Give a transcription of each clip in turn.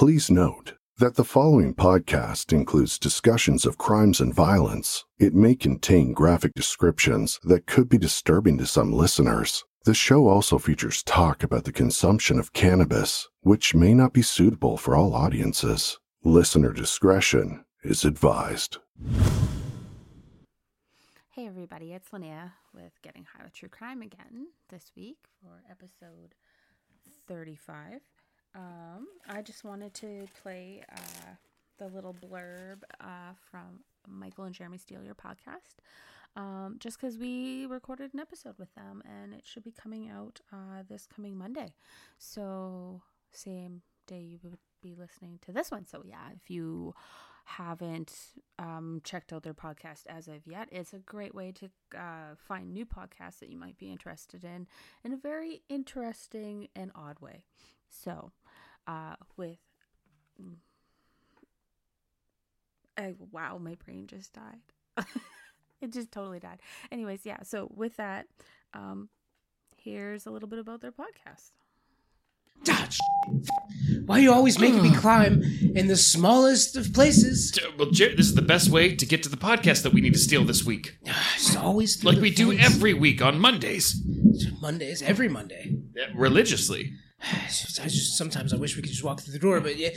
Please note that the following podcast includes discussions of crimes and violence. It may contain graphic descriptions that could be disturbing to some listeners. The show also features talk about the consumption of cannabis, which may not be suitable for all audiences. Listener discretion is advised. Hey everybody, it's Linnea with Getting High with True Crime again this week for episode 35. Um, I just wanted to play uh, the little blurb uh, from Michael and Jeremy Steal Your podcast, um, just because we recorded an episode with them and it should be coming out uh, this coming Monday. So, same day you would be listening to this one. So, yeah, if you haven't um, checked out their podcast as of yet, it's a great way to uh, find new podcasts that you might be interested in in a very interesting and odd way. So, uh, with I, wow, my brain just died. it just totally died. Anyways, yeah. So with that, um, here's a little bit about their podcast. Ah, Why are you always making me climb in the smallest of places? Well, Jer- this is the best way to get to the podcast that we need to steal this week. It's always Like the we do fence. every week on Mondays. Mondays, every Monday. Yeah, Religiously. I just sometimes I wish we could just walk through the door, but yeah,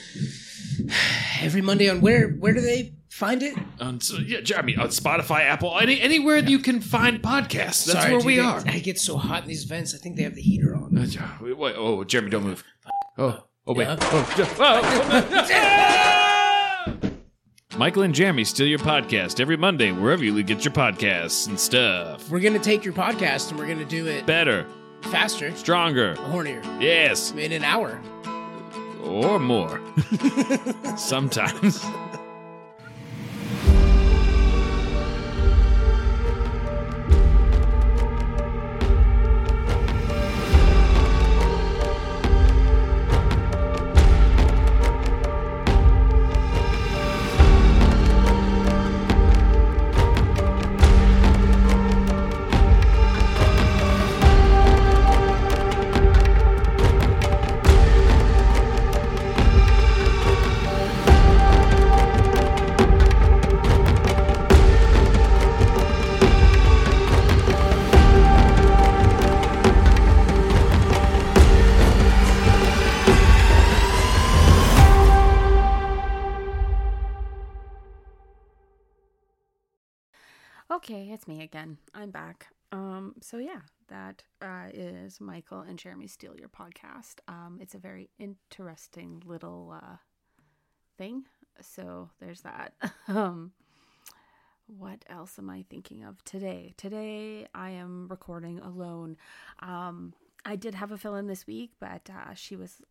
every Monday on where where do they find it? On, so, yeah, I mean, on Spotify, Apple, any, anywhere you can find podcasts. That's Sorry, where dude, we are. I get so hot in these vents. I think they have the heater on. Uh, wait, wait, oh, Jeremy, don't move. Oh, oh, wait. Yeah? Oh, Jer- oh, oh, Michael and Jeremy steal your podcast every Monday, wherever you get your podcasts and stuff. We're gonna take your podcast and we're gonna do it Better, faster, stronger, hornier, yes, in an hour. or more. Sometimes. Me again. I'm back. Um, so yeah, that uh, is Michael and Jeremy Steal Your podcast. Um, it's a very interesting little uh, thing. So there's that. um, what else am I thinking of today? Today I am recording alone. Um, I did have a fill in this week, but uh, she was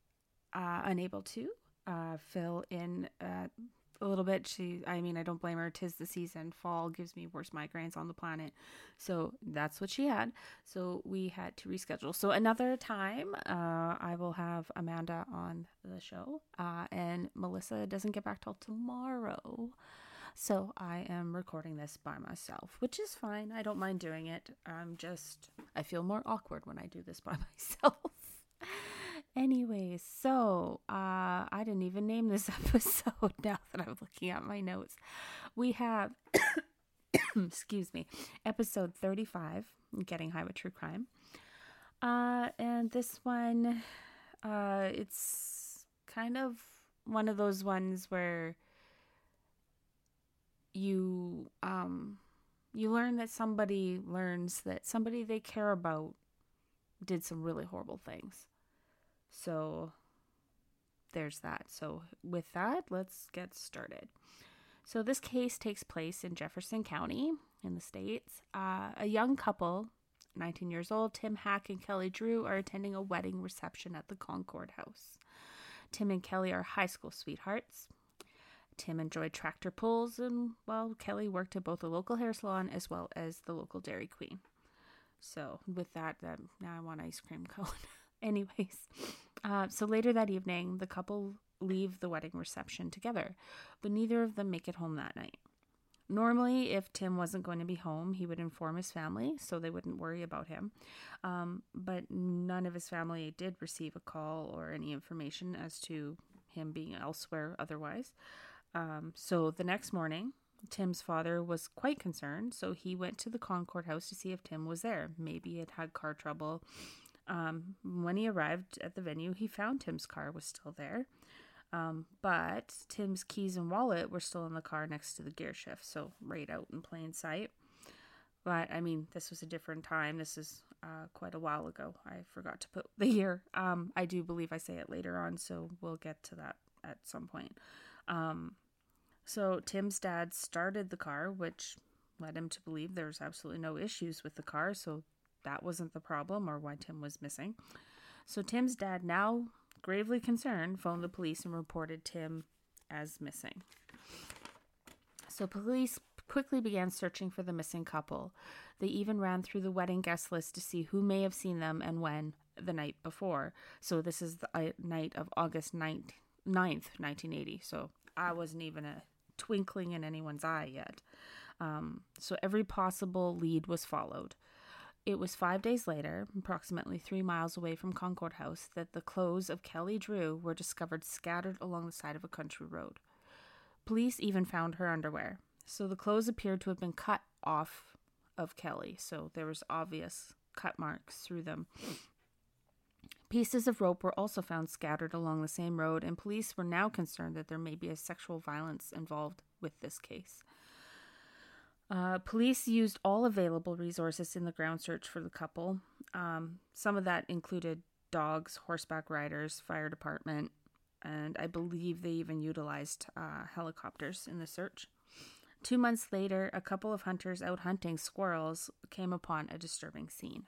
uh, unable to uh, fill in uh, a little bit. She, I mean, I don't blame her. Tis the season. Fall gives me worst migraines on the planet. So that's what she had. So we had to reschedule. So another time, uh, I will have Amanda on the show. Uh, and Melissa doesn't get back till tomorrow. So I am recording this by myself, which is fine. I don't mind doing it. I'm just, I feel more awkward when I do this by myself. Anyways, so uh, I didn't even name this episode now that I'm looking at my notes. We have, excuse me, episode 35, Getting High with True Crime. Uh, and this one, uh, it's kind of one of those ones where you um you learn that somebody learns that somebody they care about did some really horrible things. So there's that. So with that, let's get started. So this case takes place in Jefferson County in the states. Uh, a young couple, 19 years old, Tim Hack and Kelly Drew, are attending a wedding reception at the Concord House. Tim and Kelly are high school sweethearts. Tim enjoyed tractor pulls, and well, Kelly worked at both a local hair salon as well as the local Dairy Queen. So, with that, um, now I want ice cream cone. Anyways, uh, so later that evening, the couple leave the wedding reception together, but neither of them make it home that night. Normally, if Tim wasn't going to be home, he would inform his family so they wouldn't worry about him. Um, but none of his family did receive a call or any information as to him being elsewhere otherwise. Um, so the next morning, Tim's father was quite concerned, so he went to the Concord house to see if Tim was there. Maybe it had car trouble. Um, when he arrived at the venue, he found Tim's car was still there. Um, but Tim's keys and wallet were still in the car next to the gear shift, so right out in plain sight. But I mean, this was a different time. This is uh, quite a while ago. I forgot to put the year. Um, I do believe I say it later on, so we'll get to that at some point. Um, so Tim's dad started the car, which led him to believe there was absolutely no issues with the car, so that wasn't the problem or why Tim was missing. So Tim's dad, now gravely concerned, phoned the police and reported Tim as missing. So police quickly began searching for the missing couple. They even ran through the wedding guest list to see who may have seen them and when the night before. So this is the uh, night of August 9th, 9th 1980. So I wasn't even a twinkling in anyone's eye yet. Um, so every possible lead was followed. It was five days later, approximately three miles away from Concord House, that the clothes of Kelly Drew were discovered scattered along the side of a country road. Police even found her underwear. So the clothes appeared to have been cut off of Kelly, so there was obvious cut marks through them. Pieces of rope were also found scattered along the same road, and police were now concerned that there may be a sexual violence involved with this case. Uh, police used all available resources in the ground search for the couple. Um, some of that included dogs, horseback riders, fire department, and I believe they even utilized uh, helicopters in the search. Two months later, a couple of hunters out hunting squirrels came upon a disturbing scene.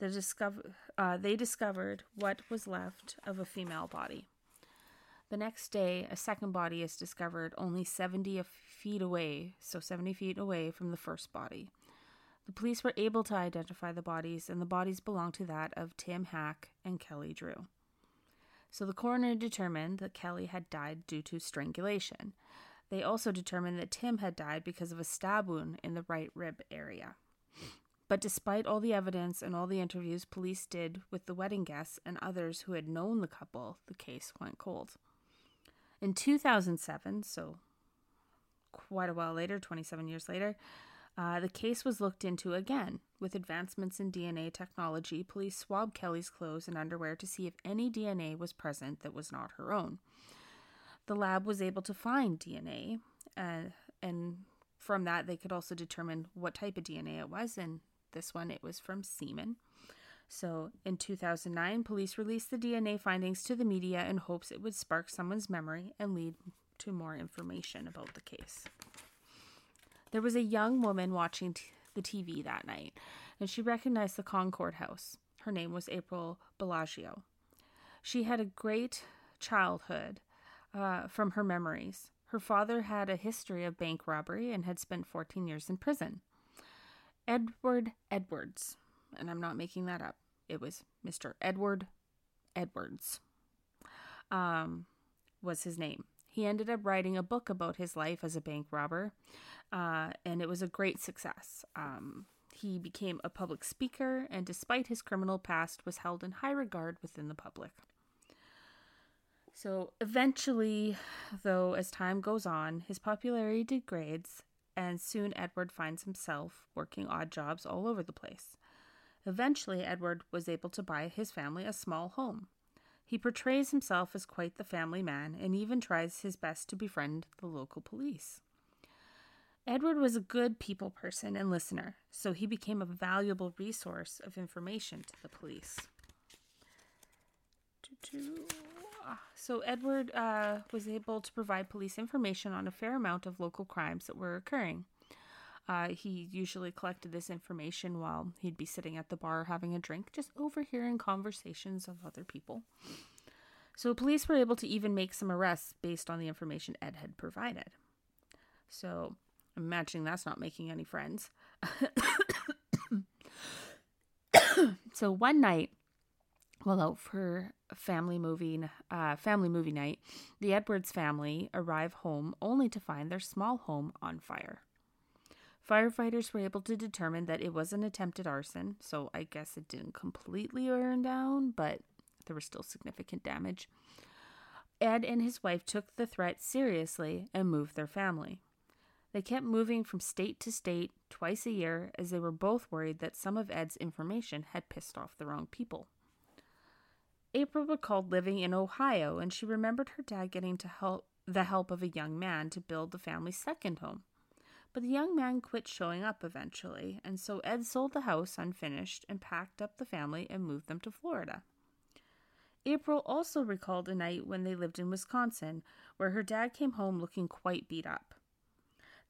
The discover, uh, they discovered what was left of a female body. The next day, a second body is discovered only 70 feet away, so 70 feet away from the first body. The police were able to identify the bodies, and the bodies belonged to that of Tim Hack and Kelly Drew. So the coroner determined that Kelly had died due to strangulation. They also determined that Tim had died because of a stab wound in the right rib area. But despite all the evidence and all the interviews police did with the wedding guests and others who had known the couple, the case went cold. In 2007, so quite a while later, 27 years later, uh, the case was looked into again. With advancements in DNA technology, police swabbed Kelly's clothes and underwear to see if any DNA was present that was not her own. The lab was able to find DNA, uh, and from that, they could also determine what type of DNA it was, and this one, it was from semen. So in 2009, police released the DNA findings to the media in hopes it would spark someone's memory and lead to more information about the case. There was a young woman watching t- the TV that night, and she recognized the Concord house. Her name was April Balascio. She had a great childhood uh, from her memories. Her father had a history of bank robbery and had spent 14 years in prison. Edward Edwards, and I'm not making that up. It was Mr. Edward Edwards, um, was his name. He ended up writing a book about his life as a bank robber, uh, and it was a great success. Um, he became a public speaker, and despite his criminal past, was held in high regard within the public. So eventually, though, as time goes on, his popularity degrades, and soon Edward finds himself working odd jobs all over the place. Eventually, Edward was able to buy his family a small home. He portrays himself as quite the family man and even tries his best to befriend the local police. Edward was a good people person and listener, so he became a valuable resource of information to the police. So, Edward uh, was able to provide police information on a fair amount of local crimes that were occurring. Uh, he usually collected this information while he'd be sitting at the bar having a drink, just overhearing conversations of other people. So, police were able to even make some arrests based on the information Ed had provided. So, I'm imagining that's not making any friends. so, one night, well, out for family movie, uh, family movie night, the Edwards family arrive home only to find their small home on fire. Firefighters were able to determine that it was an attempted arson, so I guess it didn't completely burn down, but there was still significant damage. Ed and his wife took the threat seriously and moved their family. They kept moving from state to state twice a year as they were both worried that some of Ed's information had pissed off the wrong people. April recalled living in Ohio and she remembered her dad getting to help the help of a young man to build the family's second home. But the young man quit showing up eventually, and so Ed sold the house unfinished and packed up the family and moved them to Florida. April also recalled a night when they lived in Wisconsin, where her dad came home looking quite beat up.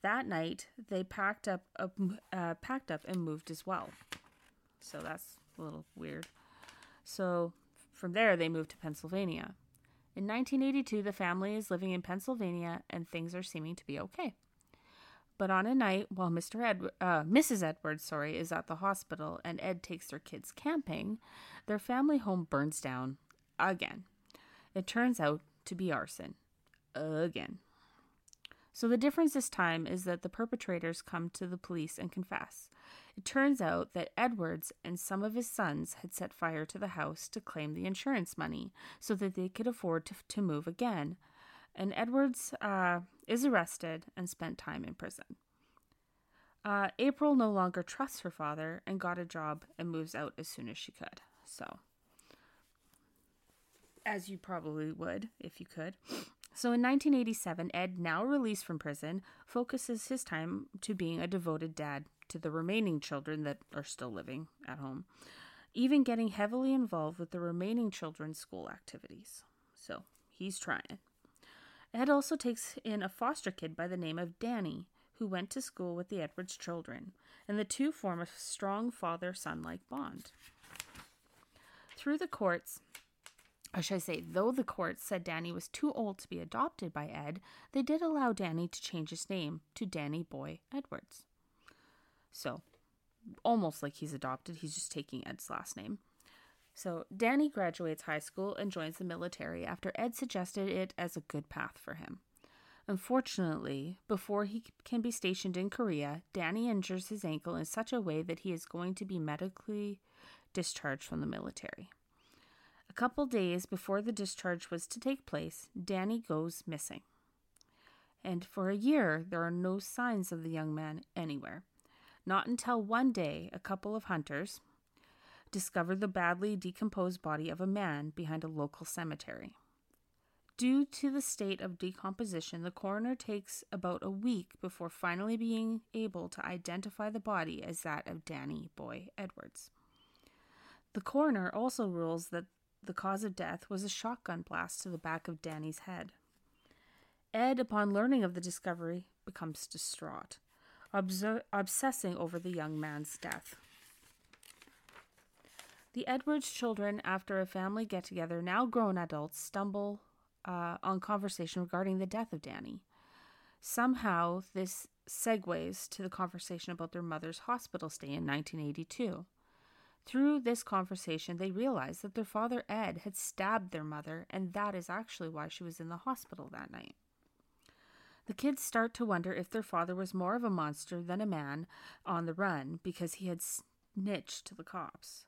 That night, they packed up, uh, packed up and moved as well. So that's a little weird. So from there, they moved to Pennsylvania. In 1982, the family is living in Pennsylvania, and things are seeming to be okay. But on a night while Mr. Ed, uh, Mrs. Edwards, sorry, is at the hospital and Ed takes their kids camping, their family home burns down again. It turns out to be arson. Again. So the difference this time is that the perpetrators come to the police and confess. It turns out that Edwards and some of his sons had set fire to the house to claim the insurance money so that they could afford to, to move again. And Edwards uh, is arrested and spent time in prison. Uh, April no longer trusts her father and got a job and moves out as soon as she could. So as you probably would if you could. So in 1987, Ed, now released from prison, focuses his time to being a devoted dad to the remaining children that are still living at home, even getting heavily involved with the remaining children's school activities. So he's trying. Ed also takes in a foster kid by the name of Danny, who went to school with the Edwards children, and the two form a strong father son like bond. Through the courts, or should I say, though the courts said Danny was too old to be adopted by Ed, they did allow Danny to change his name to Danny Boy Edwards. So, almost like he's adopted, he's just taking Ed's last name. So, Danny graduates high school and joins the military after Ed suggested it as a good path for him. Unfortunately, before he can be stationed in Korea, Danny injures his ankle in such a way that he is going to be medically discharged from the military. A couple days before the discharge was to take place, Danny goes missing. And for a year, there are no signs of the young man anywhere. Not until one day, a couple of hunters discovered the badly decomposed body of a man behind a local cemetery. Due to the state of decomposition, the coroner takes about a week before finally being able to identify the body as that of Danny Boy Edwards. The coroner also rules that the cause of death was a shotgun blast to the back of Danny's head. Ed, upon learning of the discovery, becomes distraught, obs- obsessing over the young man's death. The Edwards children, after a family get together, now grown adults, stumble uh, on conversation regarding the death of Danny. Somehow, this segues to the conversation about their mother's hospital stay in 1982. Through this conversation, they realize that their father Ed had stabbed their mother, and that is actually why she was in the hospital that night. The kids start to wonder if their father was more of a monster than a man on the run because he had snitched to the cops.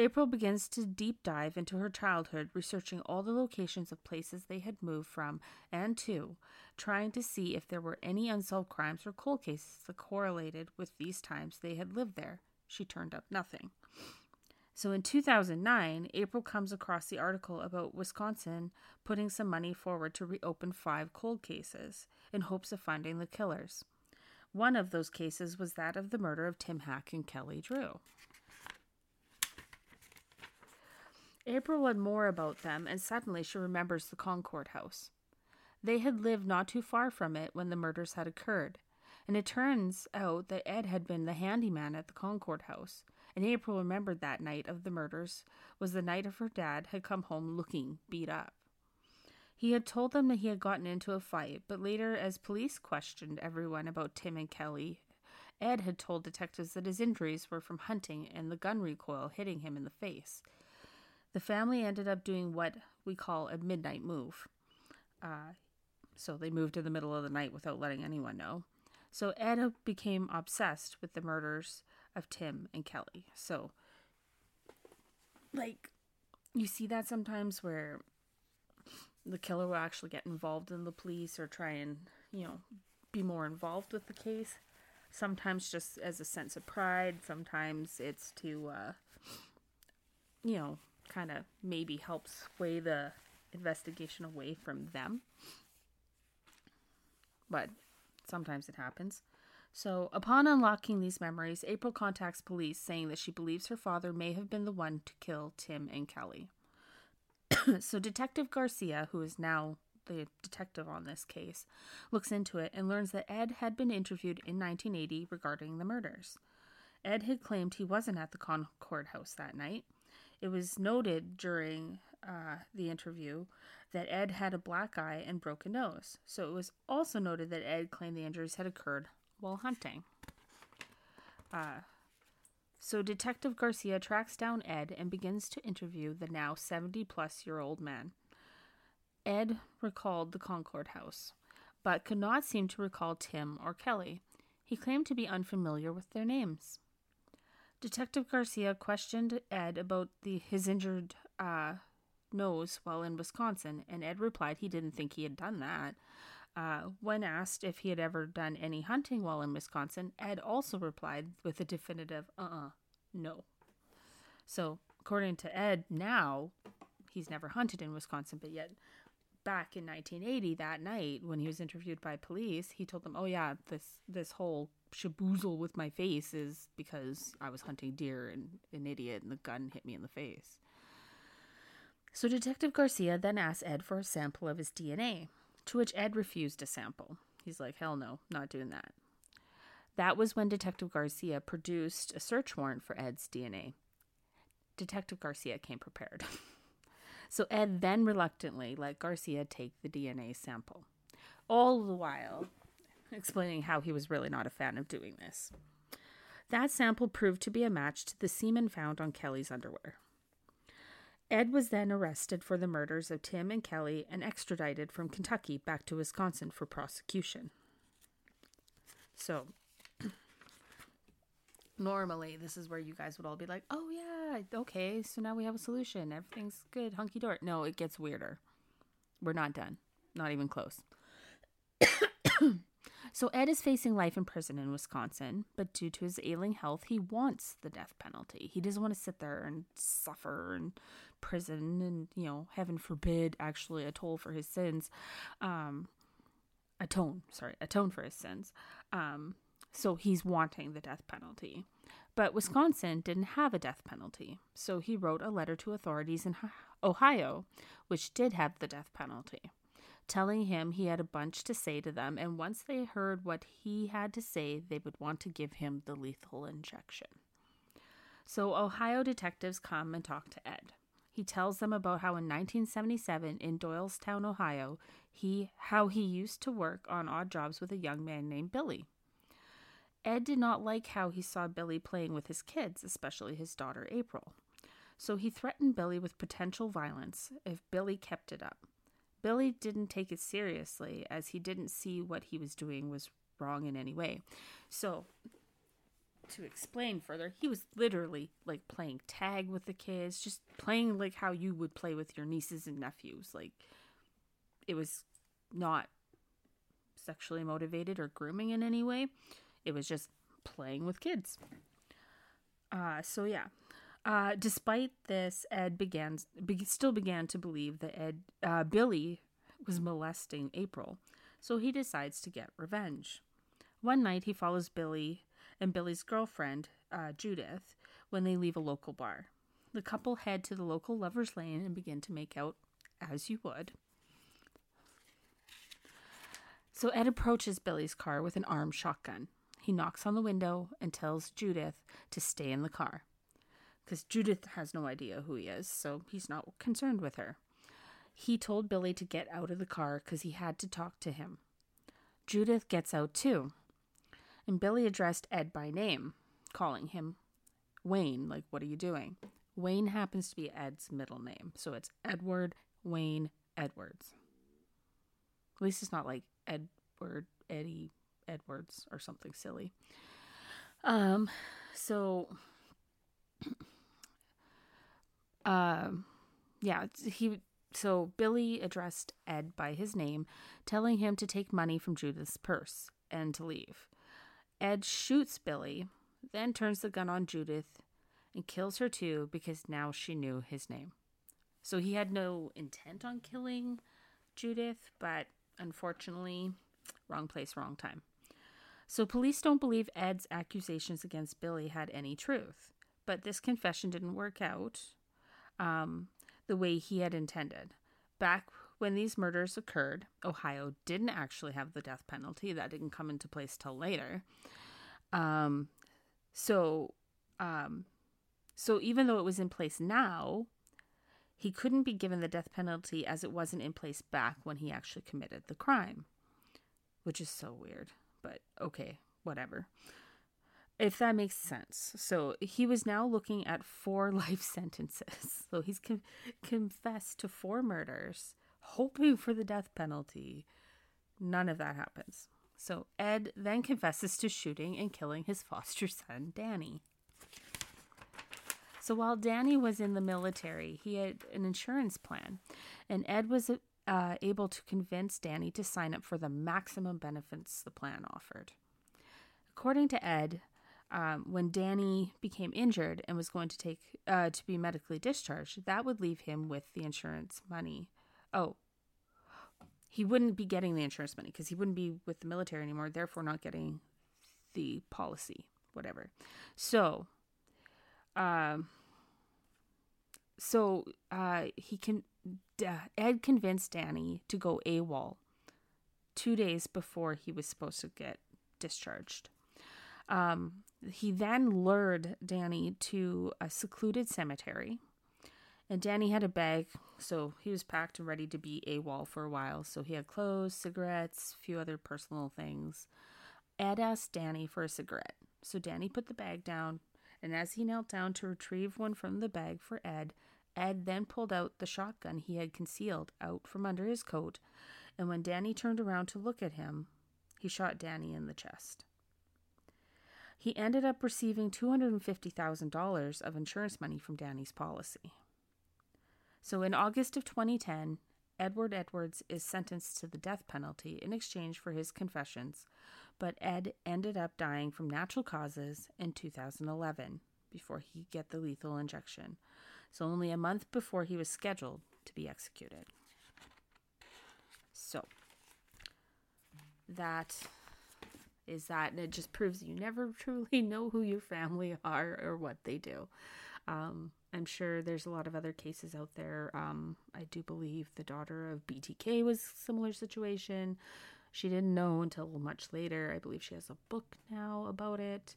April begins to deep dive into her childhood, researching all the locations of places they had moved from and to, trying to see if there were any unsolved crimes or cold cases that correlated with these times they had lived there. She turned up nothing. So in 2009, April comes across the article about Wisconsin putting some money forward to reopen five cold cases in hopes of finding the killers. One of those cases was that of the murder of Tim Hack and Kelly Drew. April read more about them, and suddenly she remembers the Concord house. They had lived not too far from it when the murders had occurred, and it turns out that Ed had been the handyman at the Concord house and April remembered that night of the murders was the night of her dad had come home looking beat up. He had told them that he had gotten into a fight, but later, as police questioned everyone about Tim and Kelly, Ed had told detectives that his injuries were from hunting and the gun recoil hitting him in the face. The family ended up doing what we call a midnight move. Uh, so they moved in the middle of the night without letting anyone know. So Ed became obsessed with the murders of Tim and Kelly. So, like, you see that sometimes where, the killer will actually get involved in the police or try and, you know, be more involved with the case. Sometimes just as a sense of pride, sometimes it's to, uh, you know, kind of maybe help sway the investigation away from them. But sometimes it happens. So, upon unlocking these memories, April contacts police saying that she believes her father may have been the one to kill Tim and Kelly. so, Detective Garcia, who is now the detective on this case, looks into it and learns that Ed had been interviewed in 1980 regarding the murders. Ed had claimed he wasn't at the Concord house that night. It was noted during uh, the interview that Ed had a black eye and broken nose. So it was also noted that Ed claimed the injuries had occurred while hunting. Uh, so Detective Garcia tracks down Ed and begins to interview the now 70 plus year old man. Ed recalled the Concord house, but could not seem to recall Tim or Kelly. He claimed to be unfamiliar with their names. Detective Garcia questioned Ed about the, his injured uh, nose while in Wisconsin, and Ed replied he didn't think he had done that. Uh, when asked if he had ever done any hunting while in Wisconsin, Ed also replied with a definitive uh uh-uh, uh no. So, according to Ed, now he's never hunted in Wisconsin, but yet back in 1980, that night when he was interviewed by police, he told them, "Oh yeah, this this whole shaboozle with my face is because I was hunting deer and an idiot and the gun hit me in the face." So Detective Garcia then asked Ed for a sample of his DNA. To which Ed refused a sample. He's like, hell no, not doing that. That was when Detective Garcia produced a search warrant for Ed's DNA. Detective Garcia came prepared. so Ed then reluctantly let Garcia take the DNA sample, all the while explaining how he was really not a fan of doing this. That sample proved to be a match to the semen found on Kelly's underwear. Ed was then arrested for the murders of Tim and Kelly and extradited from Kentucky back to Wisconsin for prosecution. So, normally, this is where you guys would all be like, oh, yeah, okay, so now we have a solution. Everything's good, hunky dory. No, it gets weirder. We're not done. Not even close. So Ed is facing life in prison in Wisconsin, but due to his ailing health, he wants the death penalty. He doesn't want to sit there and suffer in prison and, you know, heaven forbid, actually atone for his sins. Um, atone, sorry, atone for his sins. Um, so he's wanting the death penalty. But Wisconsin didn't have a death penalty, so he wrote a letter to authorities in Ohio, which did have the death penalty telling him he had a bunch to say to them, and once they heard what he had to say, they would want to give him the lethal injection. So Ohio detectives come and talk to Ed. He tells them about how in 1977 in Doylestown, Ohio, he how he used to work on odd jobs with a young man named Billy. Ed did not like how he saw Billy playing with his kids, especially his daughter April. So he threatened Billy with potential violence if Billy kept it up. Billy didn't take it seriously as he didn't see what he was doing was wrong in any way. So, to explain further, he was literally like playing tag with the kids, just playing like how you would play with your nieces and nephews. Like, it was not sexually motivated or grooming in any way, it was just playing with kids. Uh, so, yeah, uh, despite this, Ed began be, still began to believe that Ed uh, Billy was molesting April, so he decides to get revenge. One night, he follows Billy and Billy's girlfriend uh, Judith when they leave a local bar. The couple head to the local lovers' lane and begin to make out, as you would. So Ed approaches Billy's car with an armed shotgun. He knocks on the window and tells Judith to stay in the car because Judith has no idea who he is, so he's not concerned with her. He told Billy to get out of the car because he had to talk to him. Judith gets out too, and Billy addressed Ed by name, calling him Wayne, like, what are you doing? Wayne happens to be Ed's middle name, so it's Edward Wayne Edwards. At least it's not like Edward Eddie Edwards or something silly. Um, so um, yeah, he so Billy addressed Ed by his name, telling him to take money from Judith's purse and to leave. Ed shoots Billy, then turns the gun on Judith and kills her too because now she knew his name. So he had no intent on killing Judith, but unfortunately, wrong place, wrong time. So police don't believe Ed's accusations against Billy had any truth, but this confession didn't work out um, the way he had intended. Back when these murders occurred, Ohio didn't actually have the death penalty. That didn't come into place till later. Um, so, um, so even though it was in place now, he couldn't be given the death penalty as it wasn't in place back when he actually committed the crime, which is so weird. But okay, whatever. If that makes sense. So he was now looking at four life sentences. So he's con- confessed to four murders, hoping for the death penalty. None of that happens. So Ed then confesses to shooting and killing his foster son, Danny. So while Danny was in the military, he had an insurance plan, and Ed was uh, able to convince Danny to sign up for the maximum benefits the plan offered. According to Ed, um, when Danny became injured and was going to take uh, to be medically discharged, that would leave him with the insurance money. Oh, he wouldn't be getting the insurance money because he wouldn't be with the military anymore, therefore not getting the policy, whatever. So, um, so uh, he can Ed convinced Danny to go AWOL two days before he was supposed to get discharged. Um, he then lured Danny to a secluded cemetery, and Danny had a bag, so he was packed and ready to be AWOL for a while. So he had clothes, cigarettes, a few other personal things. Ed asked Danny for a cigarette, so Danny put the bag down, and as he knelt down to retrieve one from the bag for Ed, Ed then pulled out the shotgun he had concealed out from under his coat, and when Danny turned around to look at him, he shot Danny in the chest. He ended up receiving $250,000 of insurance money from Danny's policy. So in August of 2010, Edward Edwards is sentenced to the death penalty in exchange for his confessions, but Ed ended up dying from natural causes in 2011 before he get the lethal injection. So only a month before he was scheduled to be executed. So that is that and it just proves you never truly know who your family are or what they do. Um, I'm sure there's a lot of other cases out there. Um, I do believe the daughter of BTK was similar situation. She didn't know until much later. I believe she has a book now about it.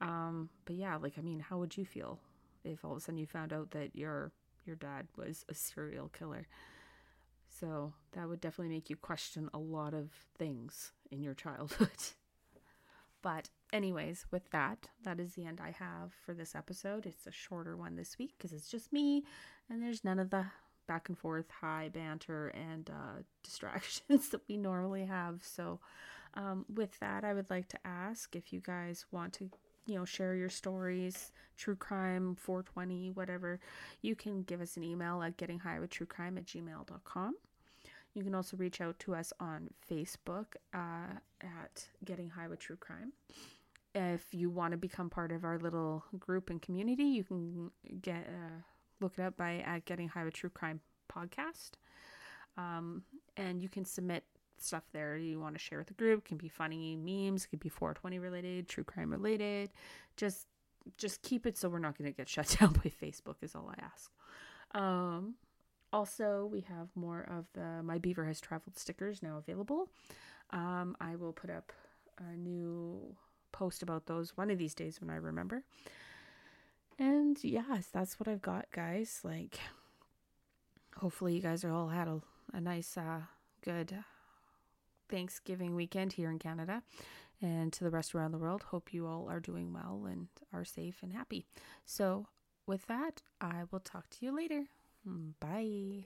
Um, but yeah, like I mean, how would you feel if all of a sudden you found out that your your dad was a serial killer? So that would definitely make you question a lot of things in your childhood. But anyways, with that, that is the end I have for this episode. It's a shorter one this week because it's just me and there's none of the back and forth high banter and uh, distractions that we normally have. So, um, with that, I would like to ask if you guys want to, you know, share your stories, true crime, 420, whatever, you can give us an email at gettinghighwithtruecrime at gmail.com. You can also reach out to us on Facebook uh, at Getting High with True Crime. If you want to become part of our little group and community, you can get uh, look it up by at Getting High with True Crime podcast, um, and you can submit stuff there you want to share with the group. It can be funny memes, it could be 420 related, true crime related. Just just keep it so we're not going to get shut down by Facebook is all I ask. Um, also, we have more of the My Beaver Has Traveled stickers now available. Um, I will put up a new post about those one of these days when I remember. And yes, that's what I've got, guys. Like, hopefully, you guys are all had a, a nice, uh, good Thanksgiving weekend here in Canada. And to the rest around the world, hope you all are doing well and are safe and happy. So, with that, I will talk to you later. Bye.